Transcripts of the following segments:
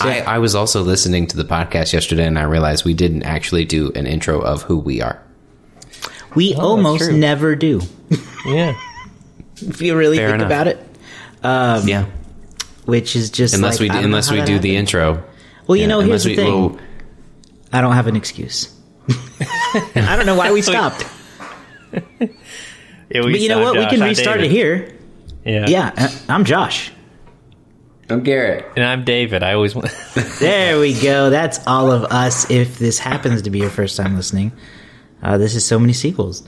I, I was also listening to the podcast yesterday, and I realized we didn't actually do an intro of who we are. We almost never do. Yeah. if you really Fair think enough. about it. Um, Yeah, Which is just unless like, we do, unless we that do the intro. Well, you Yeah, know, here's unless the we- thing. well, I don't have an excuse. I don't know why we stopped. Yeah, we But you know I'm what? We can I'm restart it here. Yeah. Yeah, uh, I'm Josh. I'm Garrett. And I'm David. I always want. There we go. That's all of us. If this happens to be your first time listening, uh, this is so many sequels.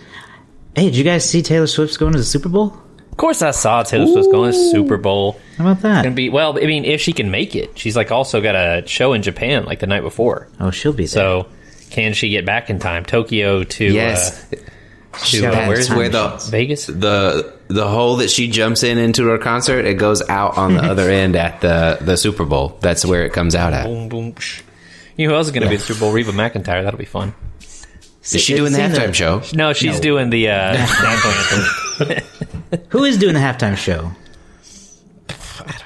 Hey, did you guys see Taylor Swift's going to the Super Bowl? of course, I saw Taylor Swift's going to the Super Bowl. How about that? Gonna be well. I mean, if she can make it, she's like also got a show in Japan like the night before. oh, she'll be there. So, can she get back in time? Tokyo to Yes, uh, to uh, where's where the Vegas? the the hole that she jumps in into her concert, it goes out on the other end at the the Super Bowl. That's where it comes out at. Boom, boom. Psh. You know who else is going to be at the Super Bowl? Reba McEntire. That'll be fun. Is she doing the It's in halftime show? No, she's No. doing the uh, national anthem. Who is doing the halftime show?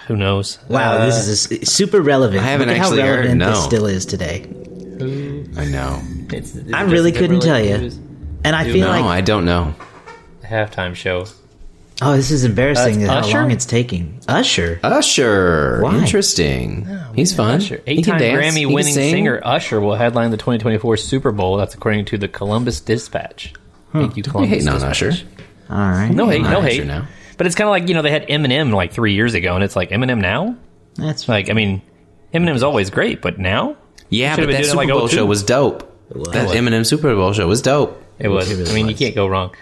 Who knows? Wow, Uh, this is a s super relevant. I haven't Look actually how heard, no. this still is today. I know. it's- it's I really couldn't tell you. who's And I Dude, feel No, like, I don't know. the halftime show. Oh, this is embarrassing Uh, how Usher? long it's taking. Usher. Usher, Why? interesting. He's fun. Usher, He eight-time dance. He can Grammy-winning sing. singer Usher will headline the 2024 Super Bowl. That's according to the Columbus Dispatch. Thank you, Don't be Columbus hating on Dispatch. Usher. All right. No hate, Not no Usher hate. now. But it's kind of like you know they had Eminem like three years ago, and it's like Eminem now. That's Like I mean, Eminem's always great, but now Yeah, Should've but been that Super like Bowl 02. show was dope. That was. Eminem Super Bowl show was dope. it was. It really I mean, you can't go wrong.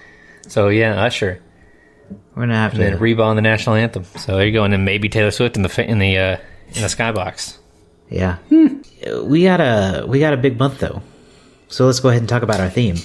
So yeah, Usher, we're gonna have and then to. Reba on the national anthem. So there you go, and then maybe Taylor Swift in the in the uh, in the skybox. Yeah, we got a we got a big month though, so let's go ahead and talk about our theme.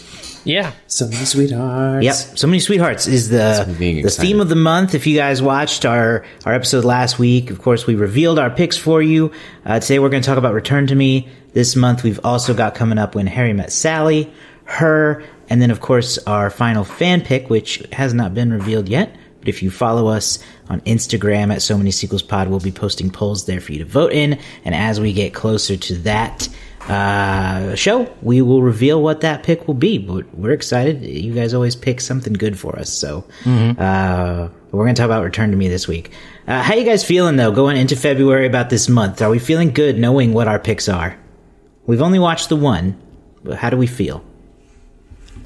Yeah, So many sweethearts. Yep, so many sweethearts is the the excited. theme of the month. If you guys watched our our episode last week, of course we revealed our picks for you. Uh, today we're going to talk about Return to Me. This month we've also got coming up When Harry Met Sally, Her, and then of course our final fan pick, which has not been revealed yet. But if you follow us on Instagram at So Many Sequels Pod, we'll be posting polls there for you to vote in. And as we get closer to that uh, show, we will reveal what that pick will be. But we're excited. You guys always pick something good for us. So uh, we're going to talk about Return to Me this week. Uh, how you guys feeling though going into February about this month? Are we feeling good knowing what our picks are? We've only watched the one, but how do we feel?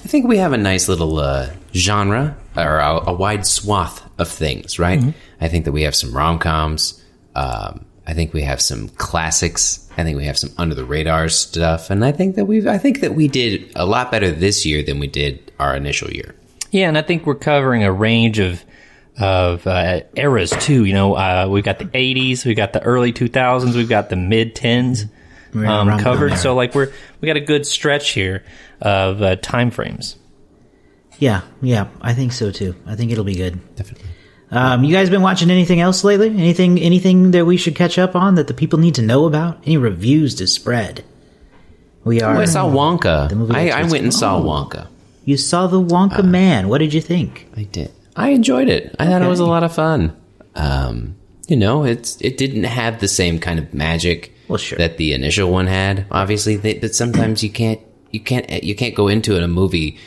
I think we have a nice little uh, genre or a, a wide swath of things, right? I think that we have some rom coms. Um, I think we have some classics. I think we have some under the radar stuff, and I think that we've. I think that we did a lot better this year than we did our initial year. yeah, and I think we're covering a range of of uh, eras too. You know, uh, we've got the '80s, we've got the early 2000s, we've got the mid 10s We're in a um, covered. So like we're we got a good stretch here of uh, time frames. Yeah, yeah, I think so too. I think it'll be good. Definitely. Um, you guys been watching anything else lately? Anything, anything that we should catch up on that the people need to know about? Any reviews to spread? We are. Oh, I saw Wonka. The movie I, I went and saw. Wonka. You saw the Wonka Man. What did you think? I did. I enjoyed it. I thought it was a lot of fun. Um, you know, it's it didn't have the same kind of magic Well, sure. that the initial one had. Obviously, that, that sometimes you can't you can't you can't go into a movie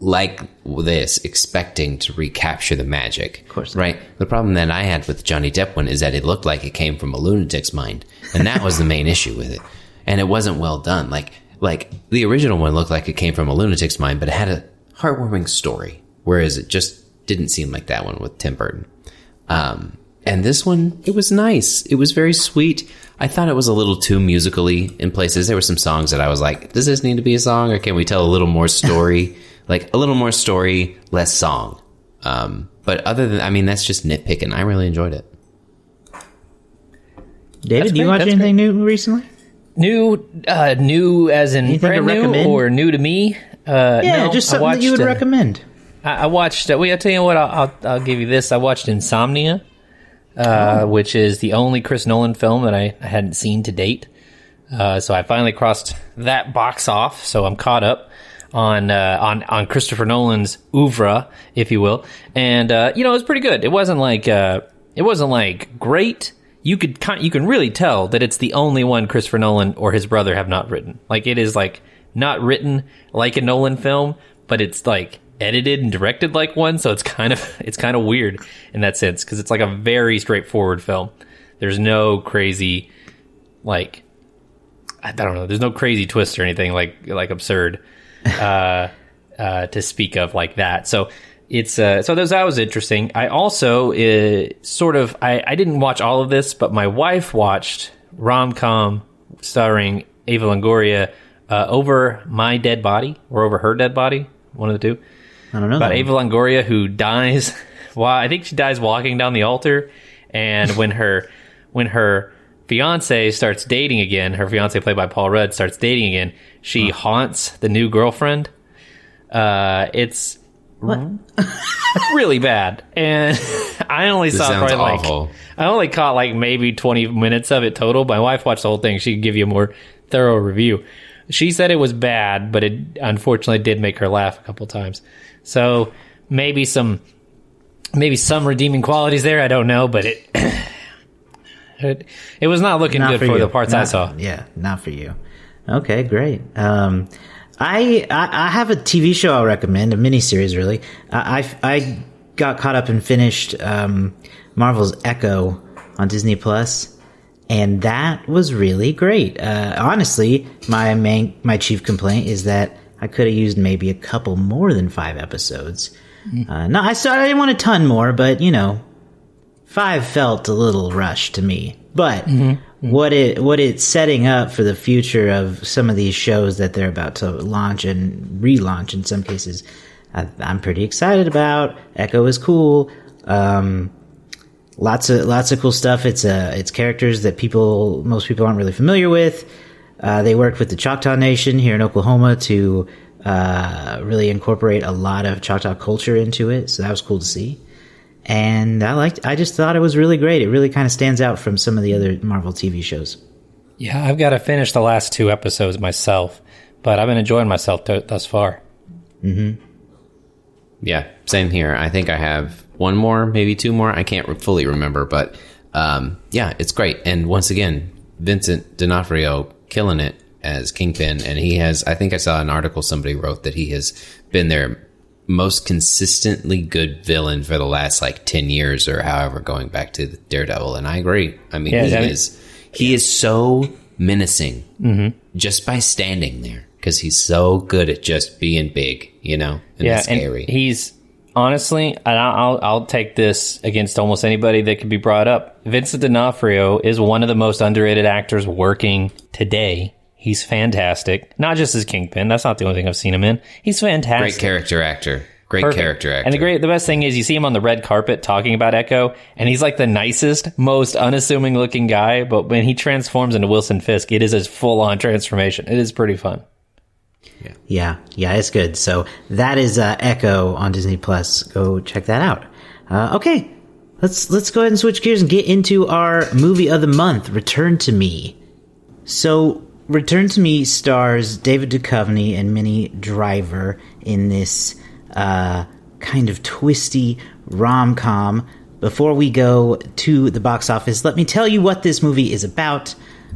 like this expecting to recapture the magic. Of course not. right? The problem that I had with Johnny Depp one is that it looked like it came from a lunatic's mind, and that was the main issue with it. And it wasn't well done. Like like the original one looked like it came from a lunatic's mind, but it had a heartwarming story, whereas it just didn't seem like that one with Tim Burton. Um, and this one, it was nice. It was very sweet. I thought it was a little too musically in places. There were some songs that I was like, does this need to be a song or can we tell a little more story? like a little more story, less song. Um, but other than, I mean, that's just nitpicking. I really enjoyed it. David, That's do you great, watch that's anything new recently? New, uh, new as in Anything to brand new recommend? or new to me? Uh, Yeah, no, just I something that you would watched, uh, recommend. I, I watched. Uh, wait, I'll tell you what. I'll, I'll, I'll give you this. I watched Insomnia, uh, Oh. which is the only Chris Nolan film that I, I hadn't seen to date. Uh, so I finally crossed that box off. So I'm caught up on uh, on on Christopher Nolan's oeuvre, if you will. And uh, you know, it was pretty good. It wasn't like uh, it wasn't like great. you could you can really tell that it's the only one Christopher Nolan or his brother have not written. Like it is like not written like a Nolan film, but it's like edited and directed like one. So it's kind of it's kind of weird in that sense because it's like a very straightforward film. There's no crazy like I don't know. There's no crazy twist or anything like like absurd uh, uh, to speak of like that. So it's uh, so those that was interesting. I also uh, sort of I, I didn't watch all of this, but my wife watched rom com starring Eva Longoria uh, over my dead body or over her dead body, one of the two. I don't know. About that Eva Longoria who dies. Well, I think she dies walking down the altar, and when her when her fiance starts dating again, her fiance played by Paul Rudd starts dating again. She haunts the new girlfriend. Uh, it's really bad, and I only This saw probably awful. like I only caught like maybe twenty minutes of it total. My wife watched the whole thing; she could give you a more thorough review. She said it was bad, but it unfortunately did make her laugh a couple times. So maybe some maybe some redeeming qualities there. I don't know, but it it, it was not looking Not good for, you. the parts I saw. Yeah, not for you. Okay, great. Um, I, I I have a TV show I'll recommend, a miniseries really. I I, I got caught up and finished um, Marvel's Echo on Disney Plus, and that was really great. Uh, honestly, my main my chief complaint is that I could have used maybe a couple more than five episodes. Uh, no, I started. I didn't want a ton more, but you know, five felt a little rushed to me. But what it what it's setting up for the future of some of these shows that they're about to launch and relaunch in some cases, I, I'm pretty excited about. Echo is cool. Um, lots of lots of cool stuff. It's uh, it's characters that people most people aren't really familiar with. Uh, they worked with the Choctaw Nation here in Oklahoma to uh, really incorporate a lot of Choctaw culture into it. So that was cool to see. And I liked. I just thought it was really great. It really kind of stands out from some of the other Marvel TV shows. Yeah, I've got to finish the last two episodes myself, but I've been enjoying myself t- thus far. Mm-hmm. yeah, same here. I think I have one more, maybe two more. I can't fully remember, but um, yeah, it's great. And once again, Vincent D'Onofrio killing it as Kingpin, and he has. I think I saw an article somebody wrote that he has been their most consistently good villain for the last like ten years or however, going back to Daredevil. And I agree. I mean, Yeah, he is he is so menacing just by standing there because he's so good at just being big, you know, and yeah, scary. and he's honestly, and I'll, I'll take this against almost anybody that could be brought up. Vincent D'Onofrio is one of the most underrated actors working today. He's fantastic. Not just as Kingpin. That's not the only thing I've seen him in. He's fantastic. Great character actor. Great Perfect. character actor. And the great, the best thing is you see him on the red carpet talking about Echo, and he's like the nicest, most unassuming looking guy. But when he transforms into Wilson Fisk, it is a full on transformation. It is pretty fun. Yeah, yeah, Yeah. it's good. So that is uh, Echo on Disney Plus. Go check that out. Uh, okay, let's let's go ahead and switch gears and get into our movie of the month, Return to Me. So, Return to Me stars David Duchovny and Minnie Driver in this uh, kind of twisty rom com. Before we go to the box office, let me tell you what this movie is about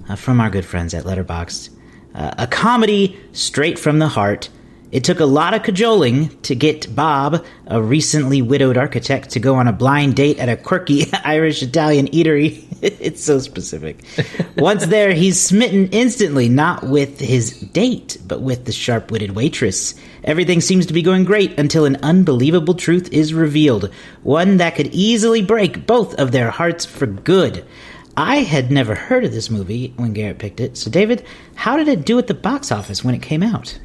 uh, from our good friends at Letterboxd. Uh, a comedy straight from the heart. It took a lot of cajoling to get Bob, a recently widowed architect, to go on a blind date at a quirky Irish Italian eatery. it's so specific. Once there, he's smitten instantly, not with his date, but with the sharp witted waitress. Everything seems to be going great until an unbelievable truth is revealed, one that could easily break both of their hearts for good. I had never heard of this movie when Garrett picked it. So, David, how did it do at the box office when it came out?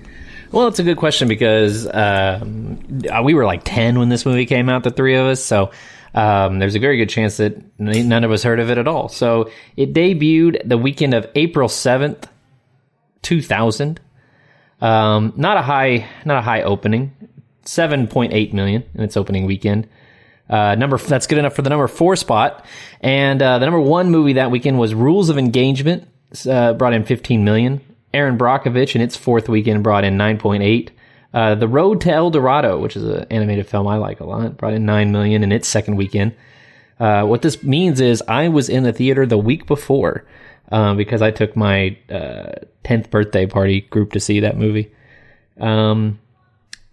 Well, it's a good question because um, we were like 10 when this movie came out, the three of us. So um, there's a very good chance that none of us heard of it at all. So it debuted the weekend of April 7th, 2000. Um, not a high, not a high opening. 7.8 million in its opening weekend. Uh, number that's good enough for the number four spot. And uh, the number one movie that weekend was Rules of Engagement, uh, brought in 15 million. Erin Brockovich in its fourth weekend brought in 9.8. Uh, the Road to El Dorado, which is an animated film I like a lot, brought in 9 million in its second weekend. Uh, what this means is I was in the theater the week before um, because I took my uh, 10th birthday party group to see that movie. Um,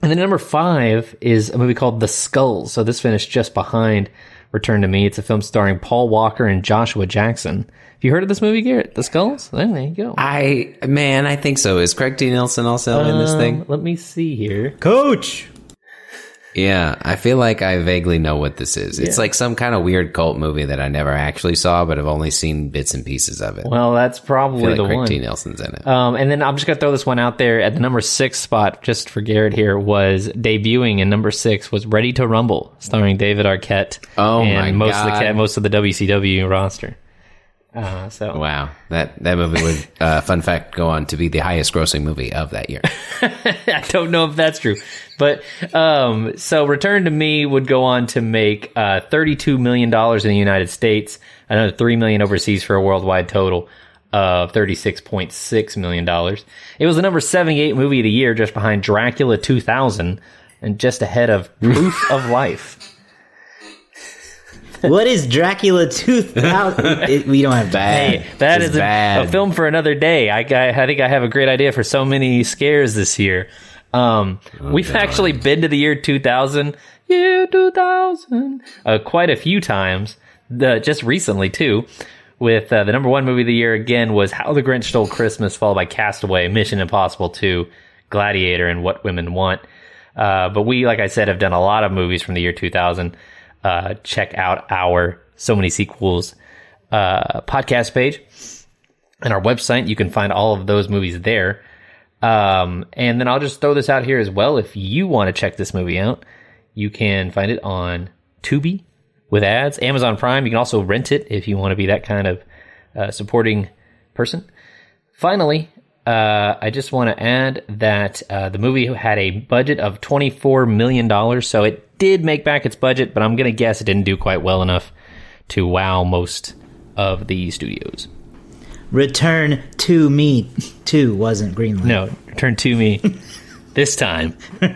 and then number five is a movie called The Skulls. So this finished just behind Return to Me. It's a film starring Paul Walker and Joshua Jackson. Have you heard of this movie, Garrett? The Skulls? Oh, there you go. I man, I think so. Is Craig T. Nelson also in this Um, thing? Let me see here. Coach. Yeah, I feel like I vaguely know what this is. It's like some kind of weird cult movie that I never actually saw, but I've only seen bits and pieces of it. Well, that's probably feel the like Craig one. T. Nelson's in it. Um, and then I'm just gonna throw this one out there at the number six spot, just for Garrett here, was debuting in number six was Ready to Rumble, starring David Arquette. Oh and my most of the God. most of the WCW roster. Uh, so wow, that that movie would, uh, fun fact, go on to be the highest grossing movie of that year. I don't know if that's true, but um, so Return to Me would go on to make uh, thirty-two million dollars in the United States, another three million overseas for a worldwide total of thirty-six point six million dollars. It was the number seventy-eight movie of the year, just behind Dracula two thousand, and just ahead of Proof of Life. What is Dracula 2000? It- we don't have Bad. Hey, that is a, bad. a film for another day. I, got- I think I have a great idea for so many scares this year. Um, we've actually been to the year 2000, year 2000, uh, quite a few times, the, just recently too. With uh, the number one movie of the year again was How the Grinch Stole Christmas, followed by Castaway, Mission Impossible 2, Gladiator, and What Women Want. Uh, but we, like I said, have done a lot of movies from the year 2000. Uh, check out our So Many Sequels uh, podcast page and our website. You can find all of those movies there. Um, and then I'll just throw this out here as well. If you want to check this movie out, you can find it on Tubi with ads, Amazon Prime. You can also rent it if you want to be that kind of uh, supporting person. Finally, uh, I just want to add that uh, the movie had a budget of $24 million, so it did make back its budget, but I'm going to guess it didn't do quite well enough to wow most of the studios. Return to Me 2 wasn't Greenland. No, Return to me this time. no,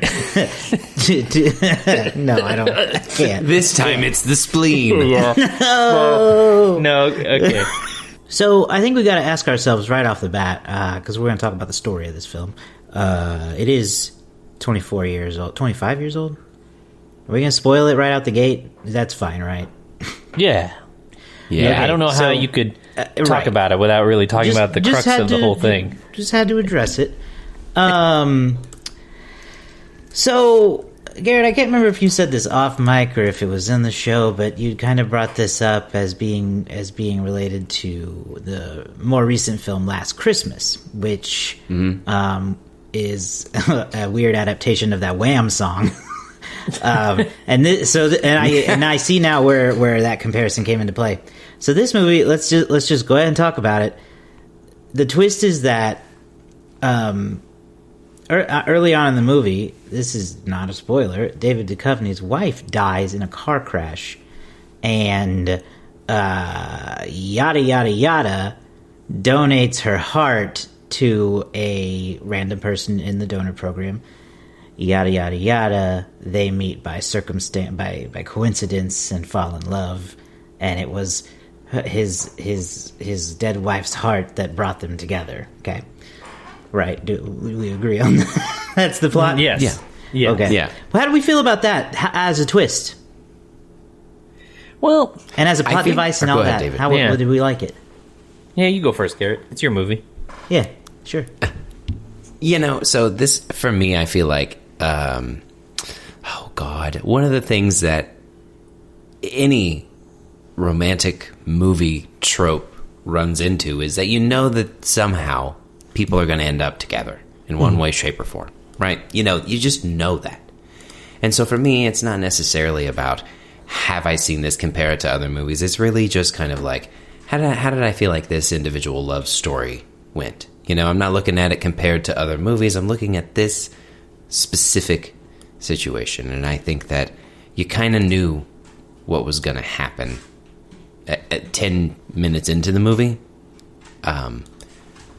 I don't. I can't. this time it's the spleen. No, no, okay. So I think we got to ask ourselves right off the bat, because we're going to talk about the story of this film. Uh, it is 24 years old, 25 years old. Are we going to spoil it right out the gate? That's fine, right? Yeah. Yeah, I don't know how so- you could uh, talk right. about it without really talking about the crux had of the whole thing. Just had to address it. Um. So, Garrett, I can't remember if you said this off mic or if it was in the show, but you kind of brought this up as being as being related to the more recent film Last Christmas, which um, is a weird adaptation of that Wham song. um, and this, so th- and I and I see now where where that comparison came into play. So this movie, let's just let's just go ahead and talk about it. The twist is that um, uh, early on in the movie, this is not a spoiler. David Duchovny's wife dies in a car crash, and uh, yada yada yada donates her heart to a random person in the donor program. Yada yada yada. They meet by circumstance, by by coincidence, and fall in love. And it was his his his dead wife's heart that brought them together. Okay, right? Do we we agree on that? That's the plot. Yes. Yeah. Yeah. Okay. Yeah. Well, how do we feel about that as a twist Well, and as a plot think- device and all ahead, that? David. How Yeah. did we like it? yeah, you go first, Garrett. It's your movie. Yeah, sure. You know, so this for me, I feel like, um, oh God, one of the things that any romantic movie trope runs into is that you know that somehow people are going to end up together in one way, shape, or form, right? You know, you just know that. And so for me, it's not necessarily about have I seen this compared to other movies. It's really just kind of like how did I, how did I feel like this individual love story went? You know, I'm not looking at it compared to other movies. I'm looking at this specific situation, and I think that you kind of knew what was going to happen at, at 10 minutes into the movie. Um,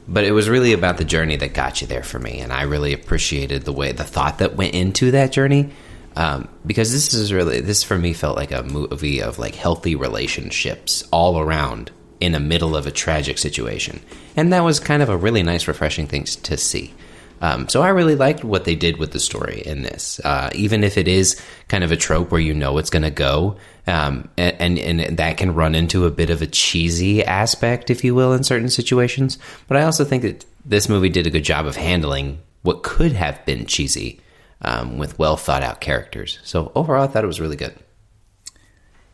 but it was really about the journey that got you there for me, and I really appreciated the way the thought that went into that journey. um, because this is really this for me felt like a movie of like healthy relationships all around in the middle of a tragic situation, and that was kind of a really nice, refreshing thing to see. Um, so I really liked what they did with the story in this, uh, even if it is kind of a trope where you know it's going to go, um, and, and and that can run into a bit of a cheesy aspect, if you will, in certain situations. But I also think that this movie did a good job of handling what could have been cheesy um, with well thought out characters. So overall, I thought it was really good.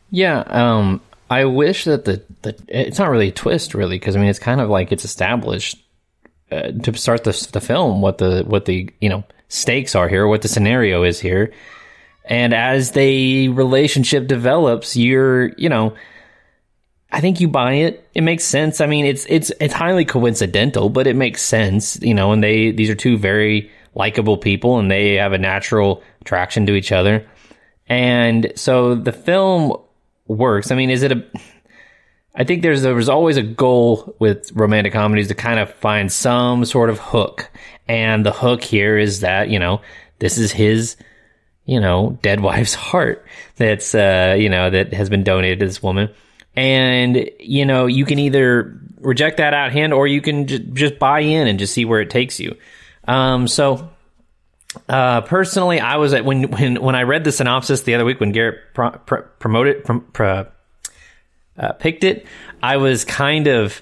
Yeah, um, I wish that the, the it's not really a twist, really, because I mean it's kind of like it's established uh, to start the the film what the what the you know stakes are here, what the scenario is here, and as the relationship develops, you're you know. I think you buy it. It makes sense. I mean, it's it's it's highly coincidental, but it makes sense, you know. And they these are two very likable people and they have a natural attraction to each other. And so the film works. I mean, is it a I think there's there was always a goal with romantic comedies to kind of find some sort of hook. And the hook here is that, you know, this is his, you know, dead wife's heart that's uh, you know, that has been donated to this woman. And, you know, you can either reject that out hand or you can j- just buy in and just see where it takes you. Um, so uh, personally, I was at when when when I read the synopsis the other week when Garrett pro, pro, promoted pro, uh, picked it, I was kind of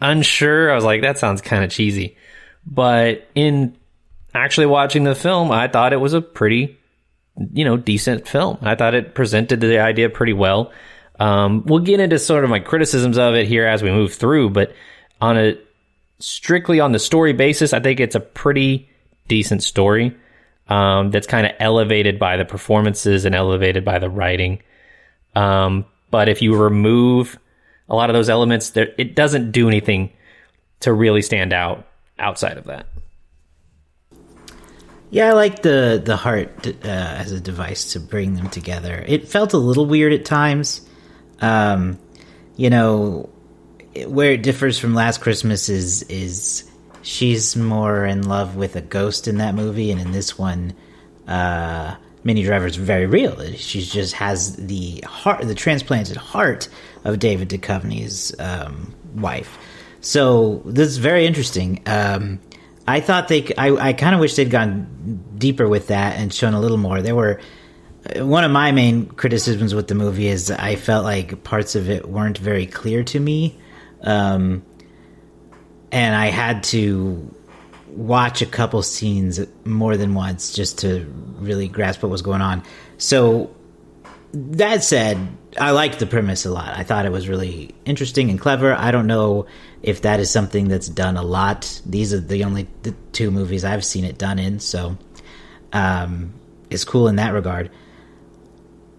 unsure. I was like, that sounds kind of cheesy, but in actually watching the film, I thought it was a pretty you know decent film. I thought it presented the idea pretty well. Um, we'll get into sort of my criticisms of it here as we move through, but on a strictly on the story basis, I think it's a pretty decent story um, that's kind of elevated by the performances and elevated by the writing. Um, but if you remove a lot of those elements, there, it doesn't do anything to really stand out outside of that. Yeah, I like the the heart uh, as a device to bring them together. It felt a little weird at times. Um, you know, where it differs from Last Christmas is is she's more in love with a ghost in that movie, and in this one, uh, Minnie Driver's very real. She just has the heart, the transplanted heart of David Duchovny's um, wife. So this is very interesting. Um, I thought they, I, I kind of wish they'd gone deeper with that and shown a little more. There were one of my main criticisms with the movie is I felt like parts of it weren't very clear to me. Um, and I had to watch a couple scenes more than once just to really grasp what was going on. So that said, I liked the premise a lot. I thought it was really interesting and clever. I don't know if that is something that's done a lot. These are the only the two movies I've seen it done in, so um, it's cool in that regard.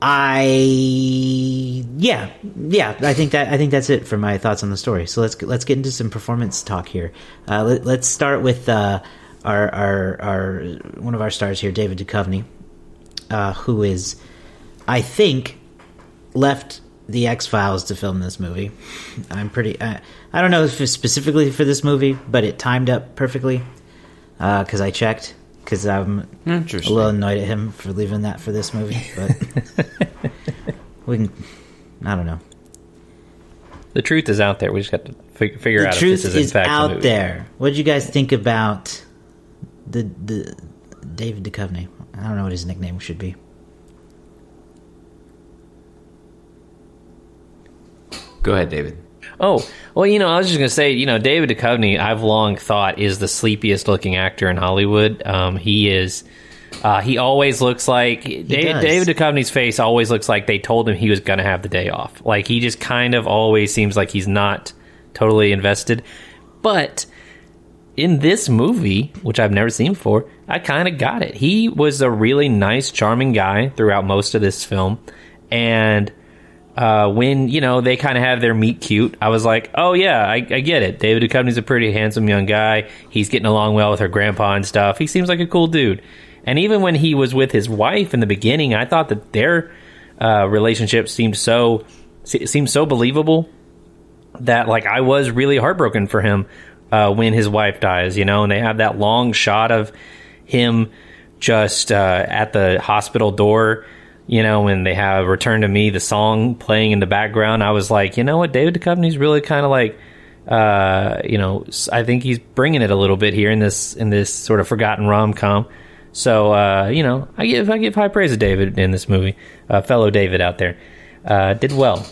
I yeah yeah I think that I think that's it for my thoughts on the story. So let's let's get into some performance talk here. Uh, let, us start with uh, our our our one of our stars here, David Duchovny, uh, who is I think left the X Files to film this movie. I'm pretty I don't know if specifically for this movie, but it timed up perfectly because uh, I checked because I'm a little annoyed at him for leaving that for this movie. But we can, I don't know. The truth is out there. We just got to fig- figure the out truth if this is, is in fact out there. What did you guys think about the the David Duchovny? I don't know what his nickname should be. Go ahead, David. Oh, well, you know, I was just going to say, you know, David Duchovny, I've long thought is the sleepiest looking actor in Hollywood. Um, he is, uh, he always looks like, David, David Duchovny's face always looks like they told him he was going to have the day off. Like, he just kind of always seems like he's not totally invested. But in this movie, which I've never seen before, I kind of got it. He was a really nice, charming guy throughout most of this film. And, uh, when you know they kind of have their meet cute, I was like, oh yeah, I, I, get it. David Duchovny's a pretty handsome young guy. He's getting along well with her grandpa and stuff. He seems like a cool dude. And even when he was with his wife in the beginning, I thought that their uh, relationship seemed so seemed so believable that like I was really heartbroken for him uh, when his wife dies. You know, and they have that long shot of him just uh, at the hospital door. You know, when they have "Return to Me," the song playing in the background, I was like, you know what, David Duchovny's really kind of like, uh, you know, I think he's bringing it a little bit here in this in this sort of forgotten rom com. So, uh, you know, I give I give high praise to David in this movie, uh, fellow David out there, uh, did well.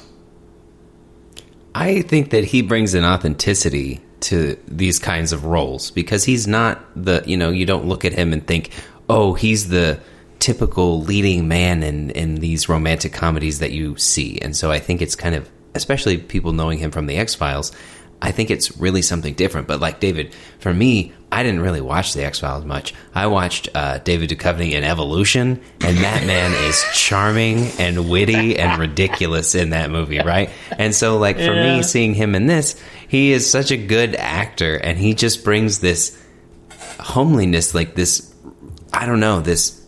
I think that he brings an authenticity to these kinds of roles because he's not the you know you don't look at him and think oh he's the typical leading man in in these romantic comedies that you see. And so I think it's kind of especially people knowing him from the X Files I think it's really something different. But like David for me I didn't really watch the X Files much. I watched uh, David Duchovny in Evolution and that man is charming and witty and ridiculous in that movie right? And so like for Yeah. me seeing him in this, he is such a good actor, and he just brings this homeliness, like this, I don't know, this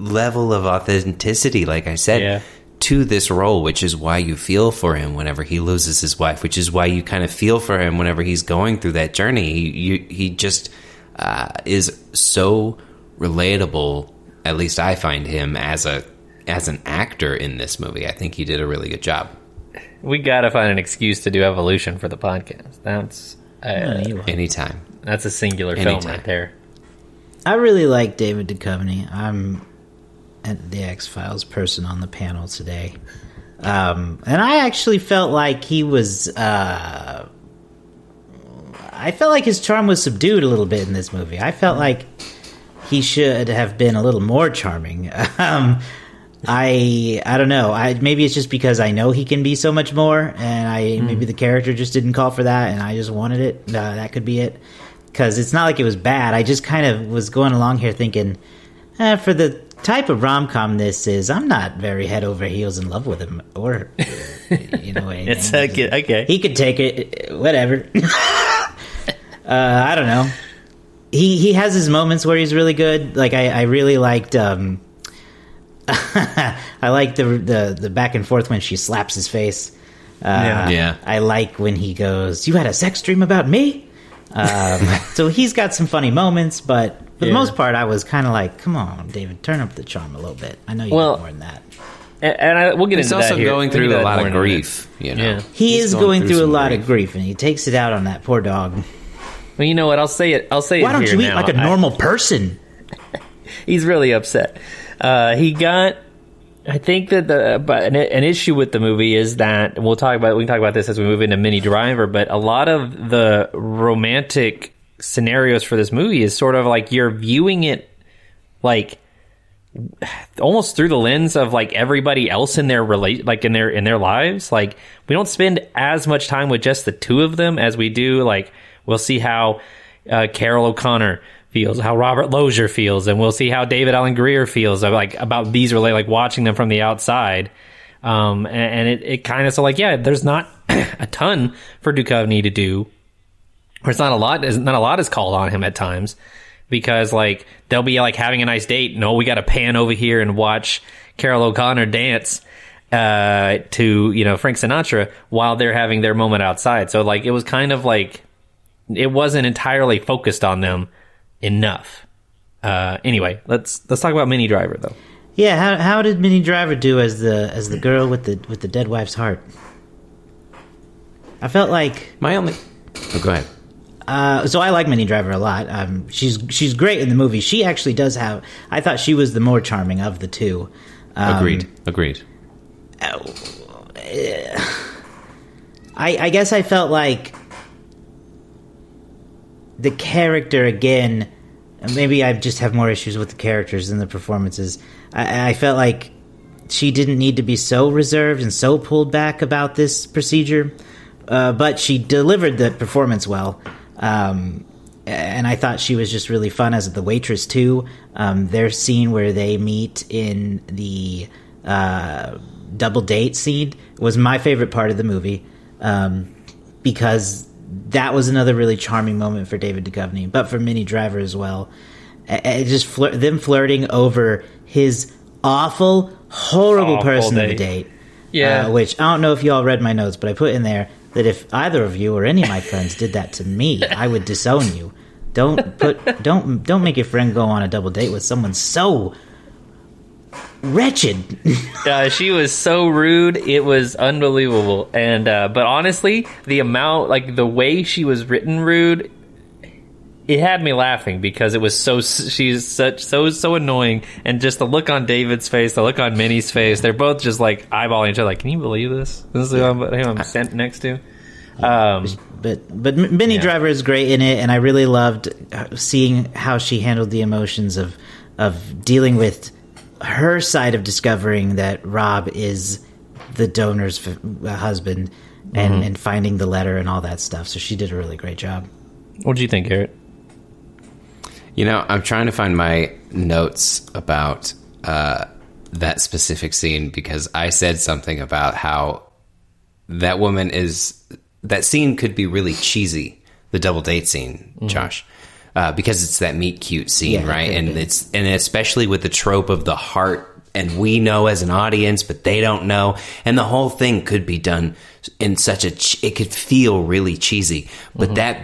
level of authenticity, like I said, Yeah. to this role, which is why you feel for him whenever he loses his wife, which is why you kind of feel for him whenever he's going through that journey. He, you, he just uh, is so relatable. At least I find him as a as an actor in this movie. I think he did a really good job. We gotta find an excuse to do Evolution for the podcast. That's uh, You- Anytime. that's a singular film Anytime. right there. I really like David Duchovny. I'm at the X Files person on the panel today, um, and I actually felt like he was. Uh, I felt like his charm was subdued a little bit in this movie. I felt like he should have been a little more charming. Um, I I don't know. I maybe it's just because I know he can be so much more, and I maybe the character just didn't call for that, and I just wanted it. Uh, that could be it. Because it's not like it was bad. I just kind of was going along here thinking, eh, for the type of rom com this is, I'm not very head over heels in love with him, or you know, anything. It's okay. okay. He could take it, whatever. uh, I don't know. He he has his moments where he's really good. Like I, I really liked. Um, I like the the the back and forth when she slaps his face. Uh, Yeah. Yeah. I like when he goes, "You had a sex dream about me." Um, so he's got some funny moments, but for the most part, I was kind of like, "Come on, David, turn up the charm a little bit." I know you Well, want more than that. and, and I, we'll get He's into also that here. going through a lot of in a minute. grief, you know. Yeah. He He's is going, through, a some lot of grief, and he takes it out on that poor dog. Well, you know what? I'll say it. I'll say Why it don't here you eat now. like a normal person? he's really upset. Uh, he got. I think that the but an, an issue with the movie is that and we'll talk about we can talk about this as we move into Minnie Driver, but a lot of the romantic scenarios for this movie is sort of like you're viewing it like almost through the lens of like everybody else in their relate like in their in their lives. Like we don't spend as much time with just the two of them as we do like we'll see how uh, Carroll O'Connor feels how Robert Loggia feels and we'll see how David Alan Grier feels like about these relate like watching them from the outside. Um and, and it, it kind of so like yeah there's not a ton for Duchovny to do or it's not a lot is not a lot is called on him at times because like they'll be like having a nice date no we got to pan over here and watch carroll o'connor dance uh to you know frank sinatra while they're having their moment outside so like it was kind of like it wasn't entirely focused on them enough uh anyway let's let's talk about minnie driver though Yeah, how how did Minnie Driver do as the as the girl with the with the dead wife's heart? I felt like My only. Oh, go ahead. Uh, so I like Minnie Driver a lot. Um, she's she's great in the movie. She actually does have. I thought she was the more charming of the two. Um, Agreed. Agreed. I, I guess I felt like the character again. Maybe I just have more issues with the characters than the performances. I, I felt like she didn't need to be so reserved and so pulled back about this procedure, uh, but she delivered the performance well. Um, and I thought she was just really fun as the waitress too. Um, their scene where they meet in the uh, double date scene was my favorite part of the movie um, because that was another really charming moment for David Duchovny, but for Minnie Driver as well. A- a- just flir- them flirting over his awful, horrible Awful person of a date. date. Yeah. Uh, which I don't know if you all read my notes, but I put in there that if either of you or any of my friends did that to me, I would disown you. Don't put don't don't make your friend go on a double date with someone so wretched. uh, she was so rude it was unbelievable and uh, but honestly the amount like the way she was written rude it had me laughing because it was so she's such so so annoying and just the look on david's face the look on minnie's face they're both just like eyeballing each other like can you believe this this is who i'm, who I'm sent next to um, but but Minnie Yeah. Driver is great in it, and I really loved uh, seeing how she handled the emotions of of dealing with her side of discovering that Rob is the donor's f- uh, husband, and Mm-hmm. and finding the letter and all that stuff. So she did a really great job. what do you think garrett You know, I'm trying to find my notes about uh, that specific scene because I said something about how that woman is. That scene could be really cheesy. The double date scene, Josh, uh, because it's that meet cute scene, Yeah, right? it And be. it's and especially with the trope of the heart, and we know as an audience, but they don't know, and the whole thing could be done in such a. ch- It could feel really cheesy, but that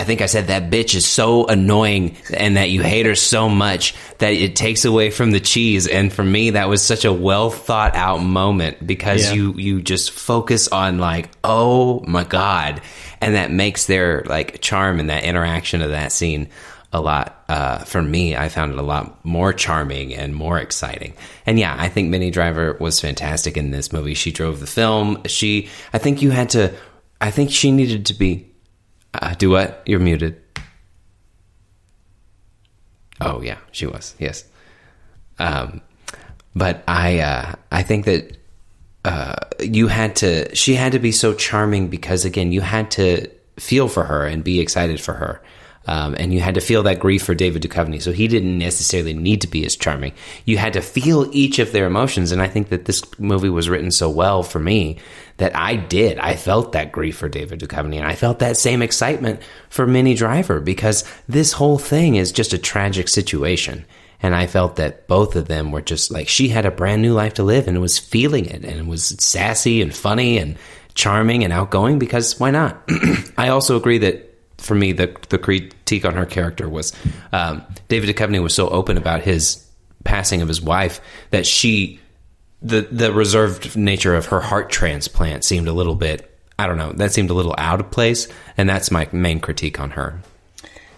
I think I said that bitch is so annoying and that you hate her so much that it takes away from the cheese. And for me, that was such a well thought out moment because Yeah. you, you just focus on like, oh my God. And that makes their like charm and that interaction of that scene a lot, uh, for me, I found it a lot more charming and more exciting. And yeah, I think Minnie Driver was fantastic in this movie. She drove the film. She, I think you had to, I think she needed to be uh, do what? You're muted. Oh yeah, she was. Yes. Um, but I uh, I think that uh, you had to. She had to be so charming because again, you had to feel for her and be excited for her. Um, and you had to feel that grief for David Duchovny, so he didn't necessarily need to be as charming. You had to feel each of their emotions, and I think that this movie was written so well for me that I did. I felt that grief for David Duchovny, and I felt that same excitement for Minnie Driver because this whole thing is just a tragic situation. And I felt that both of them were just like she had a brand new life to live and was feeling it and was sassy and funny and charming and outgoing because why not? I also agree that for me, the the critique on her character was um, David Duchovny was so open about his passing of his wife that she the the reserved nature of her heart transplant seemed a little bit I don't know that seemed a little out of place, and that's my main critique on her.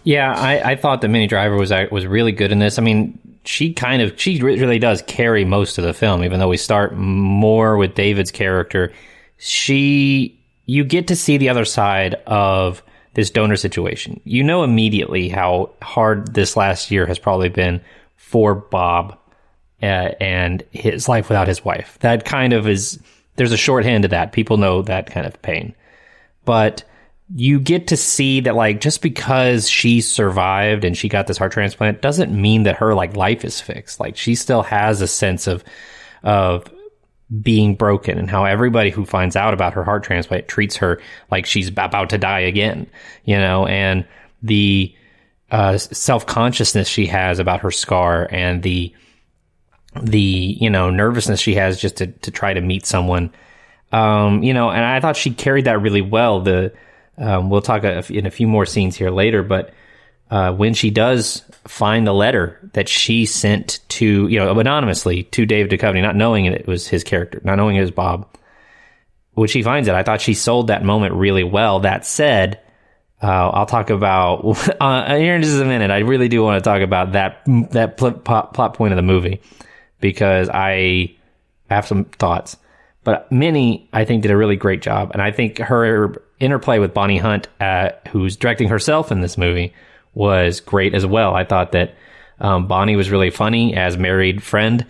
Yeah, I, I thought that Minnie Driver was uh, was really good in this. I mean, she kind of she really does carry most of the film, even though we start more with David's character. She you get to see the other side of this donor situation. You know immediately how hard this last year has probably been for Bob uh, and his life without his wife. That kind of is there's a shorthand to that. People know that kind of pain, but you get to see that like just because she survived and she got this heart transplant doesn't mean that her like life is fixed. Like she still has a sense of of being broken and how everybody who finds out about her heart transplant treats her like she's about to die again, you know, and the uh, self consciousness she has about her scar and the the you know nervousness she has just to to try to meet someone um you know and i thought she carried that really well the um, we'll talk a, in a few more scenes here later but uh, when she does find the letter that she sent to you know anonymously to David Duchovny, not knowing it was his character, not knowing it was Bob. When she finds it, I thought she sold that moment really well. That said, uh, I'll talk about uh, here in just a minute. I really do want to talk about that that pl- plot, plot point of the movie because I have some thoughts. But Minnie, I think, did a really great job, and I think her interplay with Bonnie Hunt, uh, who's directing herself in this movie, was great as well. I thought that um, Bonnie was really funny as married friend,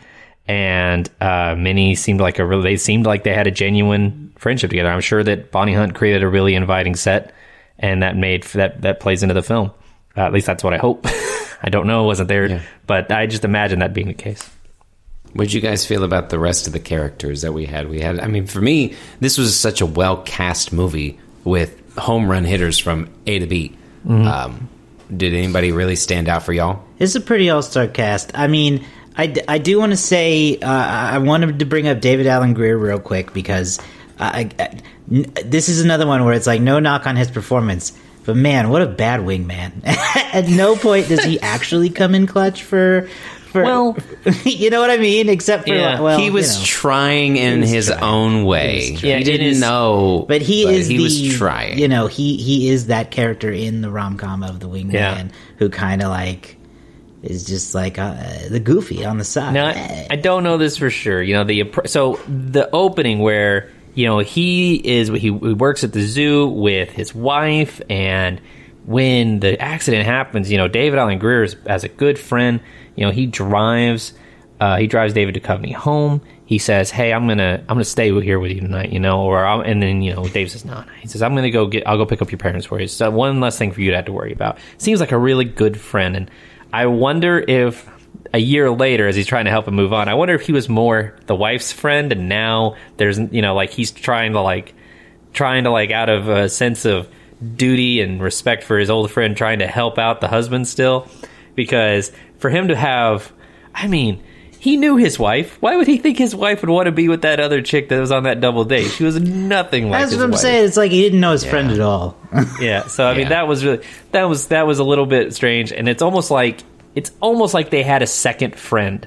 and uh, Minnie seemed like a really. They seemed like they had a genuine friendship together. I'm sure that Bonnie Hunt created a really inviting set, and that made that that plays into the film. Uh, at least that's what I hope. I don't know, wasn't there, but I just imagine that being the case. What did you guys feel about the rest of the characters that we had? We had, I mean, for me, this was such a well cast movie with home run hitters from A to B. Um, did anybody really stand out for y'all? It's a pretty all star cast. I mean, I, I do want to say uh, I wanted to bring up David Alan Grier real quick because I, I- n- this is another one where it's like no knock on his performance, But man, what a bad wingman! At no point does he actually come in clutch for. For, Well- you know what I mean. Except for Yeah. well, he was you know. trying in was his trying. own way. Yeah, he didn't is- know, But he is he the was trying. You know, he he is that character in the rom com of the wingman Yeah. who kind of like is just like uh, the goofy on the side. Now, Eh. I don't know this for sure. You know, the so the opening where you know he is he, he works at the zoo with his wife, and when the accident happens, you know, David Alan Grier is, as a good friend, you know, he drives uh, he drives David Duchovny home. He says, "Hey, I'm gonna I'm gonna stay here with you tonight," you know, or I'm, and then you know Dave says, "No, no." He says, "I'm gonna go get I'll go pick up your parents for you." So one less thing for you to have to worry about. Seems like a really good friend, and I wonder if a year later, as he's trying to help him move on, I wonder if he was more the wife's friend, and now there's you know like he's trying to like trying to like out of a sense of duty and respect for his old friend, trying to help out the husband still, because for him to have, I mean. He knew his wife. Why would he think his wife would want to be with that other chick that was on that double date? She was nothing like That's his what I'm wife. saying. It's like he didn't know his friend at all. Yeah. So I mean, that was really that was that was a little bit strange, and it's almost like it's almost like they had a second friend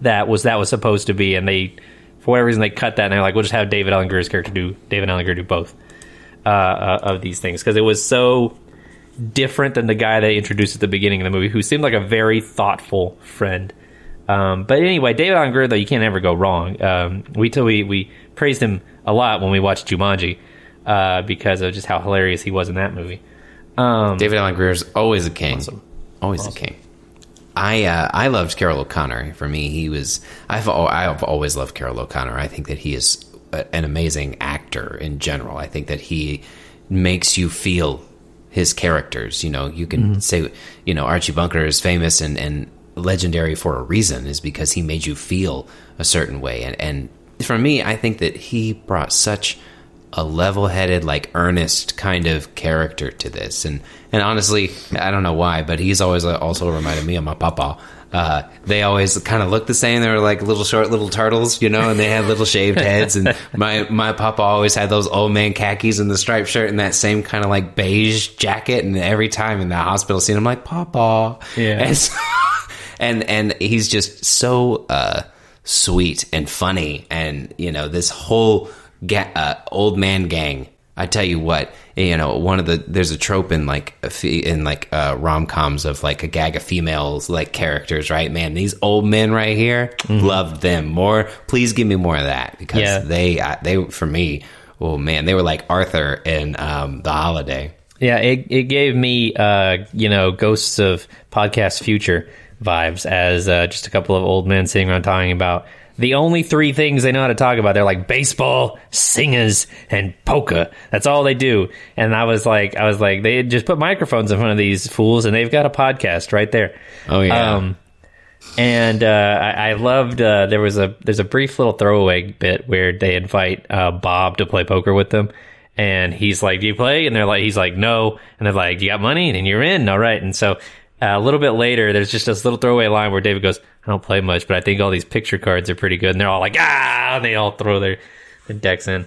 that was that was supposed to be, and they for whatever reason they cut that, and they're like, we'll just have David Alan Grier's character do David Alan Grier do both uh, uh, of these things because it was so different than the guy they introduced at the beginning of the movie, who seemed like a very thoughtful friend. Um, but anyway, David Alan Grier, though, you can't ever go wrong. Um, we, we we praised him a lot when we watched Jumanji uh, because of just how hilarious he was in that movie. David Alan is always a king. Always a king. I uh, I loved Carroll O'Connor. For me, he was. I've I've always loved Carroll O'Connor. I think that he is a, an amazing actor in general. I think that he makes you feel his characters. You know, you can say, you know, Archie Bunker is famous and and legendary for a reason, is because he made you feel a certain way. And and for me, I think that he brought such a level-headed like earnest kind of character to this and and honestly i don't know why but he's always uh, also reminded me of my papa uh, they always kind of look the same. They were like little short little turtles you know and they had little shaved heads. And my my papa always had those old man khakis and the striped shirt and that same kind of like beige jacket. And every time in the hospital scene i'm like papa. Yeah. and so- and and he's just so uh sweet and funny. And you know this whole ga- uh, old man gang i tell you what you know one of the there's a trope in like in like uh rom-coms of like a gag of females like characters right? Man these old men right here loved them more. Please give me more of that because Yeah. they uh, they for me oh man they were like arthur in um the holiday. Yeah, it it gave me uh, you know Ghosts of Podcast Future vibes as uh, just a couple of old men sitting around talking about the only three things they know how to talk about. They're like baseball, singers, and poker. That's all they do. And I was like, I was like, they just put microphones in front of these fools, and they've got a podcast right there. Oh, yeah. Um, and uh, I, I loved. Uh, there was a there's a brief little throwaway bit where they invite uh, Bob to play poker with them, and he's like, "Do you play?" And they're like, "He's like, no." And they're like, "You got money?" And you're in. All right. And so uh, a little bit later, there's just this little throwaway line where David goes, "I don't play much, but I think all these picture cards are pretty good." And they're all like, "Ah!" And they all throw their, their decks in.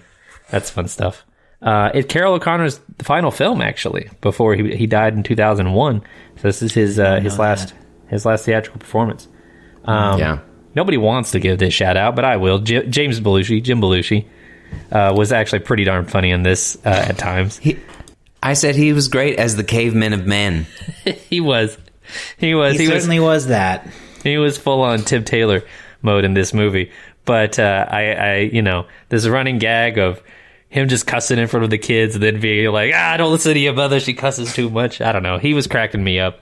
That's fun stuff. Uh, it's Carroll O'Connor's final film actually before he he died in 2001. So this is his uh, his last that. his last theatrical performance. Um, yeah Nobody wants to give this shout out, but I will. J- James Belushi, Jim Belushi, uh, was actually pretty darn funny in this uh, at times. he, i said he was great as the caveman of men he was, he was, He, he, was, certainly was that. he was full on Tim Taylor mode in this movie. But uh, I, I, you know, this running gag of him just cussing in front of the kids and then being like, "Ah, don't listen to your mother; she cusses too much." I don't know. He was cracking me up.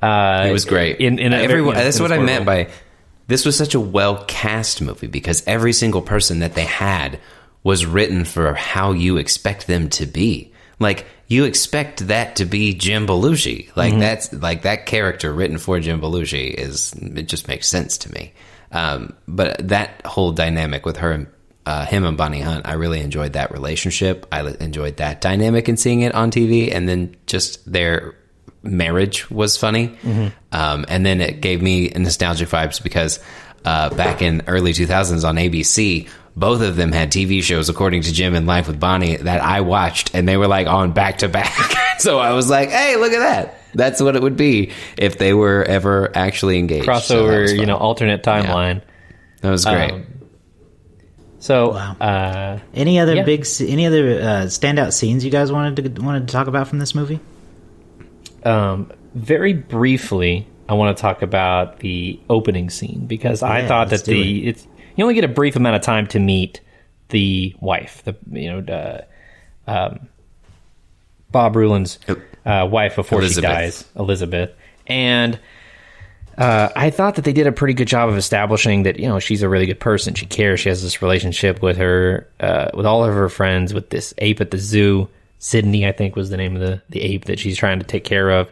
Uh, It was great. In, in a- Everyone, you know, that's in what I meant by this was such a well cast movie because every single person that they had was written for how you expect them to be. Like you expect that to be Jim Belushi. Mm-hmm. Like that's like that character written for Jim Belushi is it just makes sense to me. Um, but that whole dynamic with her, and, uh, him and Bonnie Hunt, I really enjoyed that relationship. I enjoyed that dynamic and seeing it on TV, and then just their marriage was funny. Um, and then it gave me nostalgic vibes because uh, back in early 2000s on ABC, both of them had TV shows, according to Jim and Life with Bonnie, that I watched, and they were like on back to back. So I was like, hey, look at that. That's what it would be if they were ever actually engaged. Crossover, was you know, alternate timeline. that was great. Um, So, Wow. uh, Any other Yeah. big, any other uh, standout scenes you guys wanted to wanted to talk about from this movie? um, very briefly, I want to talk about the opening scene because I thought that do the it's you only get a brief amount of time to meet the wife, the you know, the, um, Bob Rueland's uh, wife before Elizabeth. she dies, Elizabeth, and. Uh, I thought that they did a pretty good job of establishing that you know she's a really good person. She cares. She has this relationship with her, uh, with all of her friends, with this ape at the zoo. Sydney, I think, was the name of the the ape that she's trying to take care of.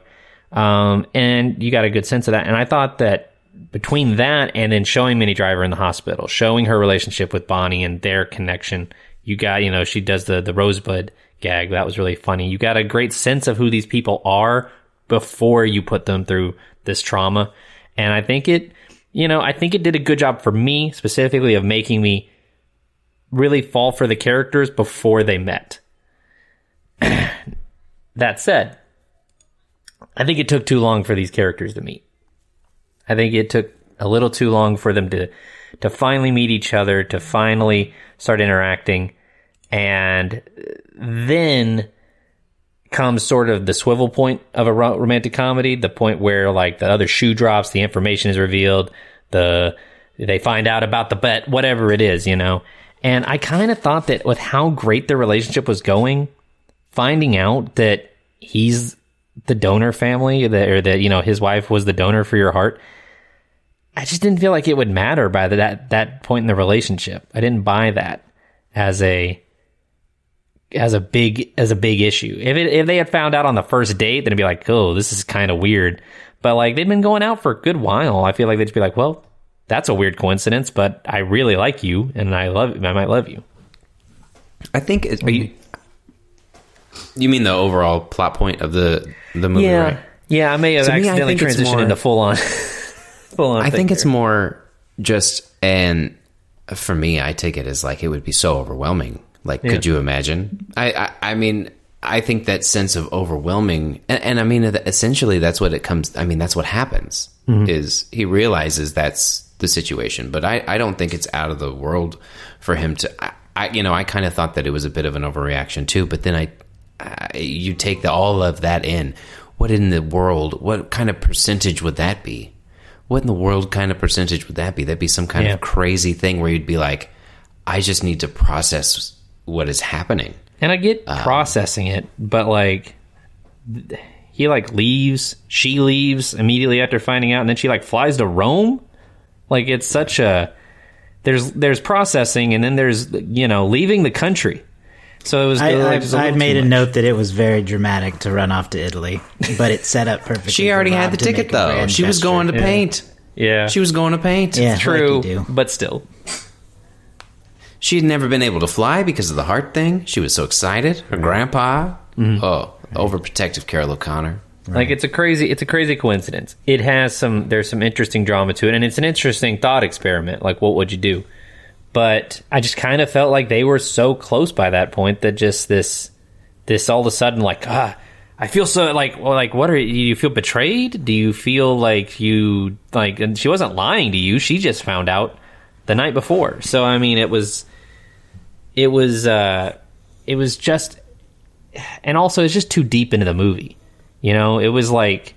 Um, and you got a good sense of that. And I thought that between that and then showing Minnie Driver in the hospital, showing her relationship with Bonnie and their connection, you got you know she does the the rosebud gag. That was really funny. You got a great sense of who these people are before you put them through this trauma. And I think it, you know, I think it did a good job for me specifically of making me really fall for the characters before they met. that said, I think it took too long for these characters to meet. I think it took a little too long for them to to finally meet each other, to finally start interacting, and then comes sort of the swivel point of a romantic comedy, the point where like the other shoe drops, the information is revealed, the they find out about the bet, whatever it is, you know. And I kind of thought that with how great their relationship was going, finding out that he's the donor family, that or that you know his wife was the donor for your heart, I just didn't feel like it would matter by the, that that point in the relationship. I didn't buy that as a as a big as a big issue. If it, if they had found out on the first date, then it'd be like, oh, this is kind of weird. But like they've been going out for a good while. I feel like they'd just be like, well, that's a weird coincidence, but I really like you and I love I might love you. I think it, are you. You mean the overall plot point of the the movie, yeah, right? yeah. I may have To I accidentally think it's transitioned more- into full on. full on. I think it's more just and for me, I take it as like it would be so overwhelming. Like, could you imagine? I, I, I mean, I think that sense of overwhelming, and, and I mean, essentially, that's what it comes. I mean, that's what happens. Mm-hmm. Is he realizes that's the situation, but I, I don't think it's out of the world for him to. I, I you know, I kind of thought that it was a bit of an overreaction too, but then I, You take the, all of that in. What in the world? What kind of percentage would that be? What in the world kind of percentage would that be? That'd be some kind Yeah. of crazy thing where you'd be like, I just need to process what is happening. And I get uh, processing it, but like he like leaves, she leaves immediately after finding out and then she like flies to Rome. Like it's such a there's there's processing and then there's you know leaving the country. So it was I, I, just a I made a note that it was very dramatic to run off to Italy, but it set up perfectly. She already had the ticket though. grand She was going to paint. Yeah. She was going to paint. Yeah, true, you do. but still. She had never been able to fly because of the heart thing. She was so excited. Her grandpa. Mm-hmm. Oh, overprotective Carroll O'Connor. Like it's a crazy it's a crazy coincidence. It has some there's some interesting drama to it and it's an interesting thought experiment like what would you do? But I just kind of felt like they were so close by that point that just this this all of a sudden like ah I feel so like well, like what are you, you feel betrayed? Do you feel like you like and she wasn't lying to you. She just found out the night before. So I mean it was it was uh it was just and also it's just too deep into the movie. You know, it was like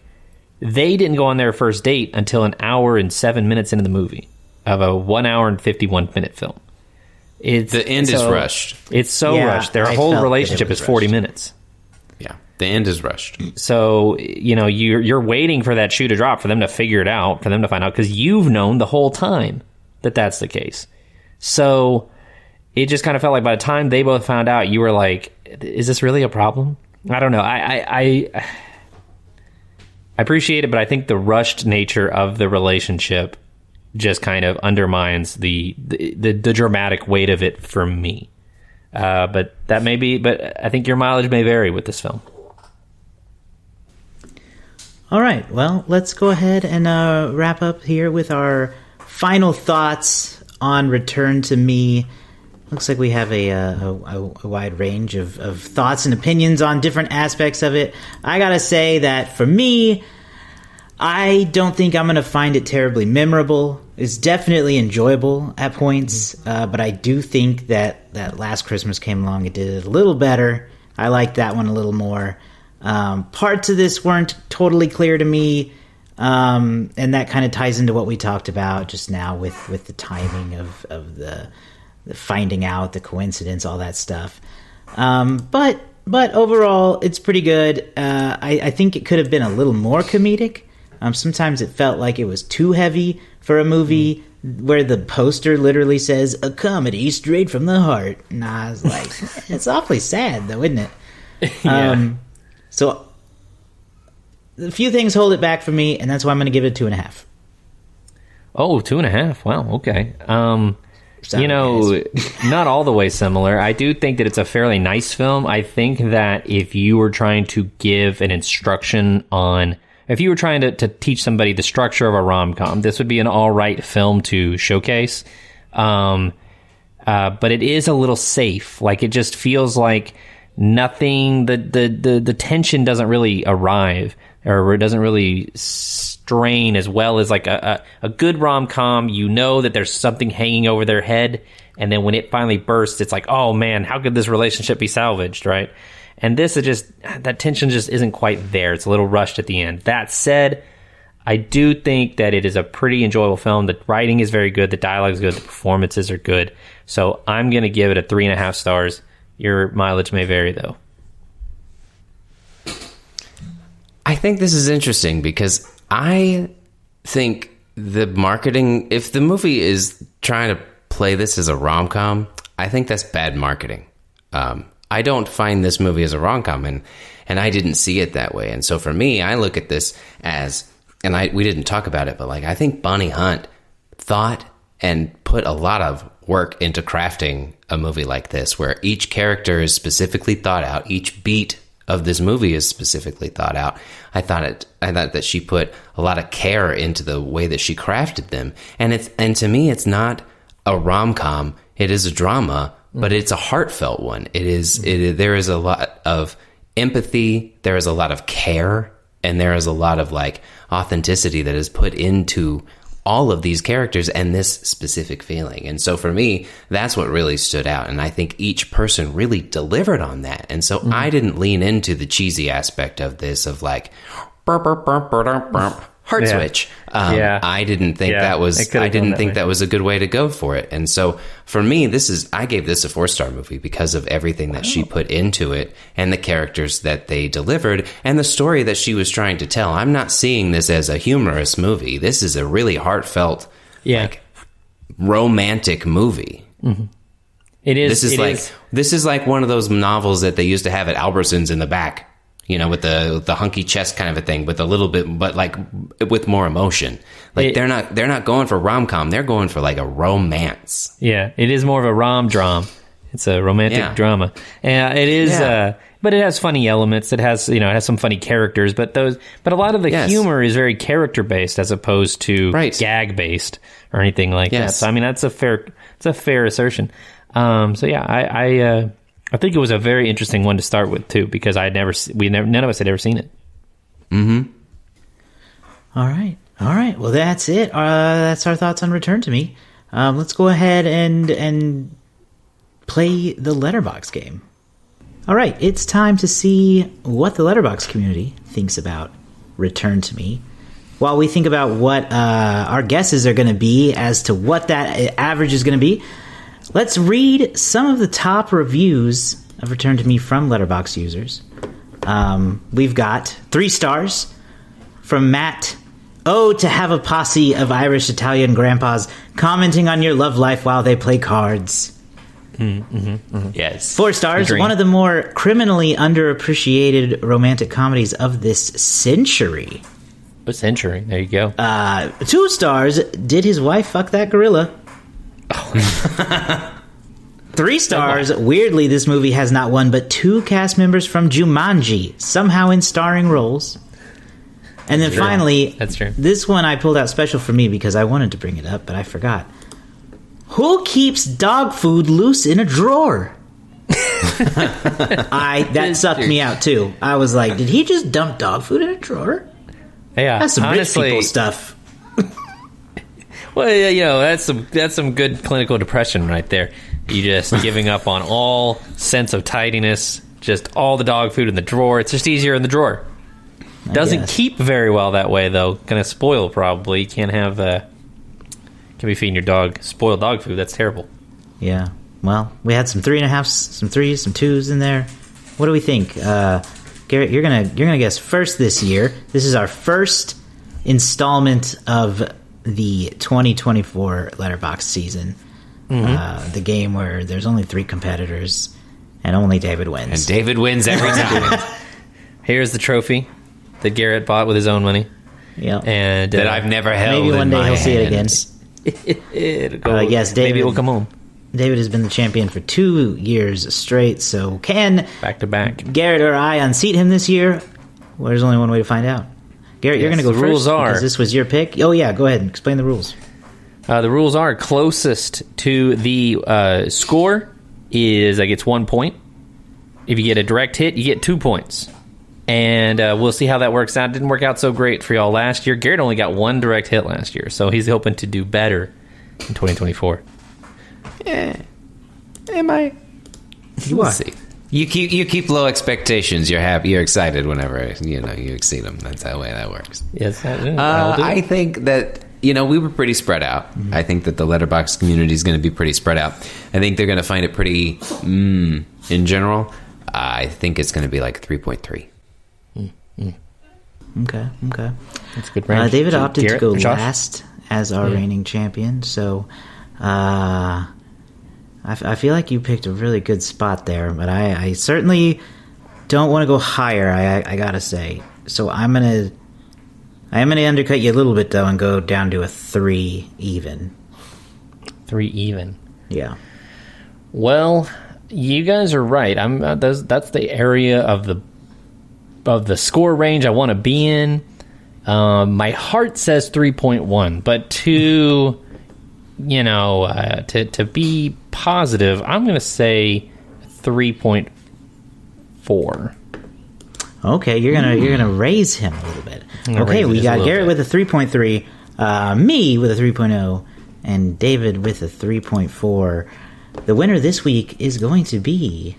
they didn't go on their first date until an hour and seven minutes into the movie of a one hour and fifty one minute film. It's The end is rushed. It's so Yeah, rushed. Their I whole felt that it relationship was is forty rushed. minutes. Yeah, the end is rushed. So you know you're you're waiting for that shoe to drop for them to figure it out, for them to find out because you've known the whole time that that's the case. So it just kind of felt like by the time they both found out, you were like, "Is this really a problem?" I don't know. I I I, I appreciate it, but I think the rushed nature of the relationship just kind of undermines the the, the, the dramatic weight of it for me. Uh, but that may be. But I think your mileage may vary with this film. All right, well, let's go ahead and uh, wrap up here with our final thoughts on Return to Me. looks like we have a, uh, a, a wide range of, of thoughts and opinions on different aspects of it. I gotta say that for me, I don't think I'm gonna find it terribly memorable. It's definitely enjoyable at points, uh, but I do think that that Last Christmas came along. It did it a little better. I liked that one a little more. Um, parts of this weren't totally clear to me. Um, and that kind of ties into what we talked about just now with, with the timing of, of the, the finding out, the coincidence, all that stuff. Um, but but overall, it's pretty good. Uh, I, I think it could have been a little more comedic. Um, sometimes it felt like it was too heavy for a movie where the poster literally says "a comedy straight from the heart," and I was like, "It's awfully sad, though, isn't it?" Yeah. Um, so a few things hold it back for me, and that's why I'm going to give it a two and a half. Oh, two and a half. Wow. Okay. Um, Sorry, you know, not all the way similar. I do think that it's a fairly nice film. I think that if you were trying to give an instruction on, if you were trying to, to teach somebody the structure of a rom com, this would be an all right film to showcase. Um, uh, but it is a little safe. Like it just feels like nothing. The the the, the tension doesn't really arrive, or it doesn't really strain as well as like a a, a good rom com. You know that there's something hanging over their head, and then when it finally bursts, it's like, oh man, how could this relationship be salvaged, right? And this is just that tension just isn't quite there. It's a little rushed at the end. That said. I do think that it is a pretty enjoyable film. The writing is very good. The dialogue is good. The performances are good. So I'm going to give it a three and a half stars. Your mileage may vary, though. I think this is interesting because I think the marketing, if the movie is trying to play this as a rom com, I think that's bad marketing. Um, I don't find this movie as a rom com, and and I didn't see it that way. And so for me, I look at this as, and I we didn't talk about it, but like I think Bonnie Hunt thought and put a lot of work into crafting a movie like this, where each character is specifically thought out, each beat of this movie is specifically thought out. I thought it. I thought that she put a lot of care into the way that she crafted them, and it's and to me, it's not a rom com. It is a drama, but it's a heartfelt one. It is. It there is a lot of empathy. There is a lot of care, and there is a lot of like authenticity that is put into all of these characters and this specific feeling. And so for me, that's what really stood out. And I think each person really delivered on that. And so I didn't lean into the cheesy aspect of this of like, burp, burp, burp, burp, burp, heart Yeah. switch. Um, Yeah. I didn't think Yeah, that was, I didn't that think way. that was a good way to go for it. And so for me, this is, I gave this a four star movie because of everything that she put into it and the characters that they delivered and the story that she was trying to tell. I'm not seeing this as a humorous movie. This is a really heartfelt, Yeah, like romantic movie. it is. This is like is- this is like one of those novels that they used to have at Albertsons in the back, you know, with the the hunky chest kind of a thing, with a little bit, but like with more emotion. Like It- they're not they're not going for rom com, they're going for like a romance. Yeah, it is more of a rom dram. It's a romantic Yeah. drama. And it is Yeah. uh but it has funny elements. It has, you know, it has some funny characters, but those but a lot of the Yes. humor is very character based as opposed to Right. gag based or anything like that. So I mean, that's a fair it's a fair assertion. Um so yeah, I I uh I think it was a very interesting one to start with too because I had never we never none of us had ever seen it. Hmm. All right. All right. Well, that's it. Uh, that's our thoughts on Return to Me. Um, let's go ahead and and play the Letterboxd game. All right. It's time to see what the Letterboxd community thinks about Return to Me. While we think about what uh, our guesses are going to be as to what that uh, average is going to be, let's read some of the top reviews of Return to Me from Letterboxd users. Um, we've got three stars from Matt. Oh, to have a posse of Irish Italian grandpas commenting on your love life while they play cards. Yes. Four stars, Agree. one of the more criminally underappreciated romantic comedies of this century. A century. There you go. Uh, two stars, did his wife fuck that gorilla? Three stars, weirdly, this movie has not one but two cast members from Jumanji, somehow in starring roles. And then finally, That's true. this one I pulled out special for me because I wanted to bring it up, but I forgot. Who keeps dog food loose in a drawer? I that sucked me out too. I was like, did he just dump dog food in a drawer? Yeah, That's some honestly, rich people stuff. Well, yeah, you know, that's some that's some good clinical depression right there. You just giving up on all sense of tidiness, just all the dog food in the drawer. It's just easier in the drawer. Doesn't guess. keep very well that way though. Gonna spoil probably. You can't have uh can be feeding your dog spoiled dog food. That's terrible. Yeah. Well, we had some three and a halfs, some threes, some twos in there. What do we think, uh, Garrett? You're gonna you're gonna guess first this year. This is our first installment of the 2024 Letterboxd season. Uh, the game where there's only three competitors and only David wins. And David wins every time. Here's the trophy that Garrett bought with his own money. yeah. And that uh, I've never held. maybe in one day my he'll see it again. it'll go, Uh, yes, maybe David- it will come home David has been the champion for two years straight. So can back to back. Garrett or I unseat him this year? Well, there's only one way to find out. Garrett, you're going to go the first rules are- because this was your pick. Oh yeah, go ahead and explain the rules. Uh, the rules are closest to the uh, score is uh, gets one point. If you get a direct hit, you get two points. And uh, we'll see how that works out. Didn't work out so great for y'all last year. Garrett only got one direct hit last year, so he's hoping to do better in 2024. Yeah. Am I? You We'll are. see. You keep you keep low expectations. You're happy. You're excited whenever you know you exceed them. That's the way that works. Yes, I, Uh, I think that you know we were pretty spread out. Mm-hmm. I think that the Letterboxd community is going to be pretty spread out. I think they're going to find it pretty mm, in general. I think it's going to be like three point three. Okay, okay. That's a good Uh. David So, opted to go Josh? last as our reigning champion, so uh, I, f- I feel like you picked a really good spot there. But I, I certainly don't want to go higher. I, I, gotta say. So I'm gonna I am gonna undercut you a little bit though and go down to a three even. Three even. Yeah. Well, you guys are right. I'm uh, those, that's the area of the of the score range I want to be in. Um, my heart says 3.1, but to you know uh, to to be positive, I'm going to say 3.4. Okay, you're gonna you're gonna raise him a little bit. Okay, we got Garrett bit. with a three point three, uh, me with a three and David with a three point four. The winner this week is going to be.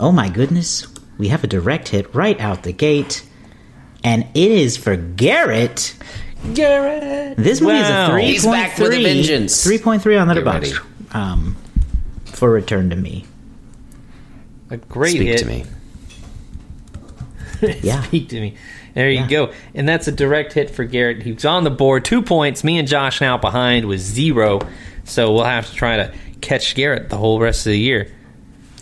Oh my goodness, we have a direct hit right out the gate, and it is for Garrett. Garrett, This movie Wow. is a three He's point back with a three. vengeance. Three point three on Get Letterboxd. Um, for Return to Me. a great Speak hit. to me. Yeah. Speak to me. There you Yeah. go. And that's a direct hit for Garrett. He's on the board, two points. Me and Josh now behind with zero. So we'll have to try to catch Garrett the whole rest of the year.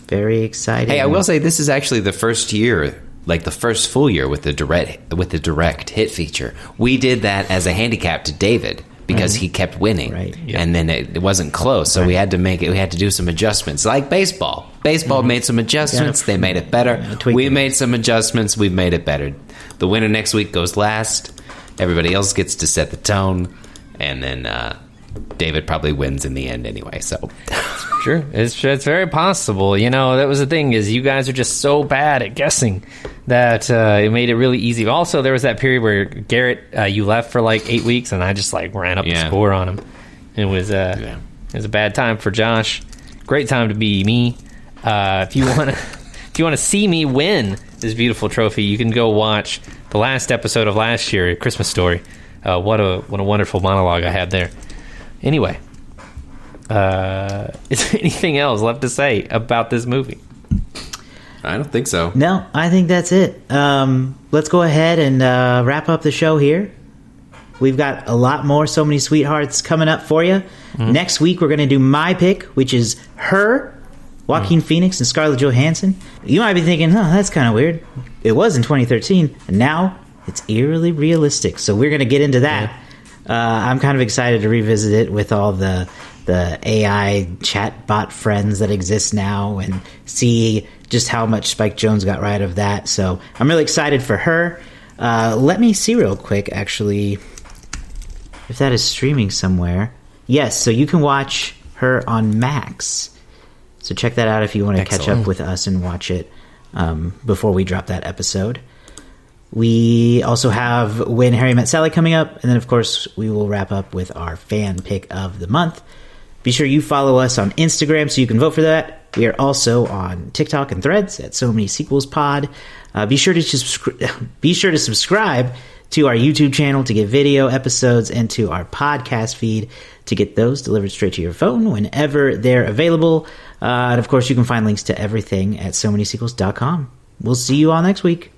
Very exciting. Hey, I will say this is actually the first year, like the first full year with the direct with the direct hit feature. We did that as a handicap to David because he kept winning, Right. Yeah. and then it, it wasn't close, so we had to make it. We had to do some adjustments, like baseball. Baseball made some adjustments; Yeah. they made it better. Yeah, we made some adjustments; we've made it better. The winner next week goes last. Everybody else gets to set the tone, and then uh, David probably wins in the end anyway. So. Sure, it's it's very possible. You know, that was the thing is you guys are just so bad at guessing that uh, it made it really easy. Also, there was that period where Garrett, uh, you left for like eight weeks, and I just like ran up the score on him. It was uh, Yeah. it was a bad time for Josh. Great time to be me. Uh, if you want to, if you want to see me win this beautiful trophy, you can go watch the last episode of last year, Christmas Story. Uh, what a what a wonderful monologue I had there. Anyway, uh, is there anything else left to say about this movie? I don't think so. No, I think that's it. Um, let's go ahead and uh, wrap up the show here. We've got a lot more So Many Sweethearts coming up for you. Next week, we're going to do my pick, which is her, Joaquin Phoenix, and Scarlett Johansson. You might be thinking, oh, that's kind of weird. It was in 2013, and now it's eerily realistic. So we're going to get into that. Uh, I'm kind of excited to revisit it with all the the AI chatbot friends that exist now and see just how much Spike Jonze got right of that. So I'm really excited for her. Uh, let me see real quick, actually, if that is streaming somewhere. Yes, so you can watch her on Max. So check that out if you want to catch up with us and watch it um, before we drop that episode. We also have When Harry Met Sally coming up, and then of course we will wrap up with our fan pick of the month. Be sure you follow us on Instagram so you can vote for that. We are also on TikTok and Threads at So Many Sequels Pod. Uh, be sure to subscri- be sure to subscribe to our YouTube channel to get video episodes and to our podcast feed to get those delivered straight to your phone whenever they're available. Uh, and of course, you can find links to everything at so many sequels.com. We'll see you all next week.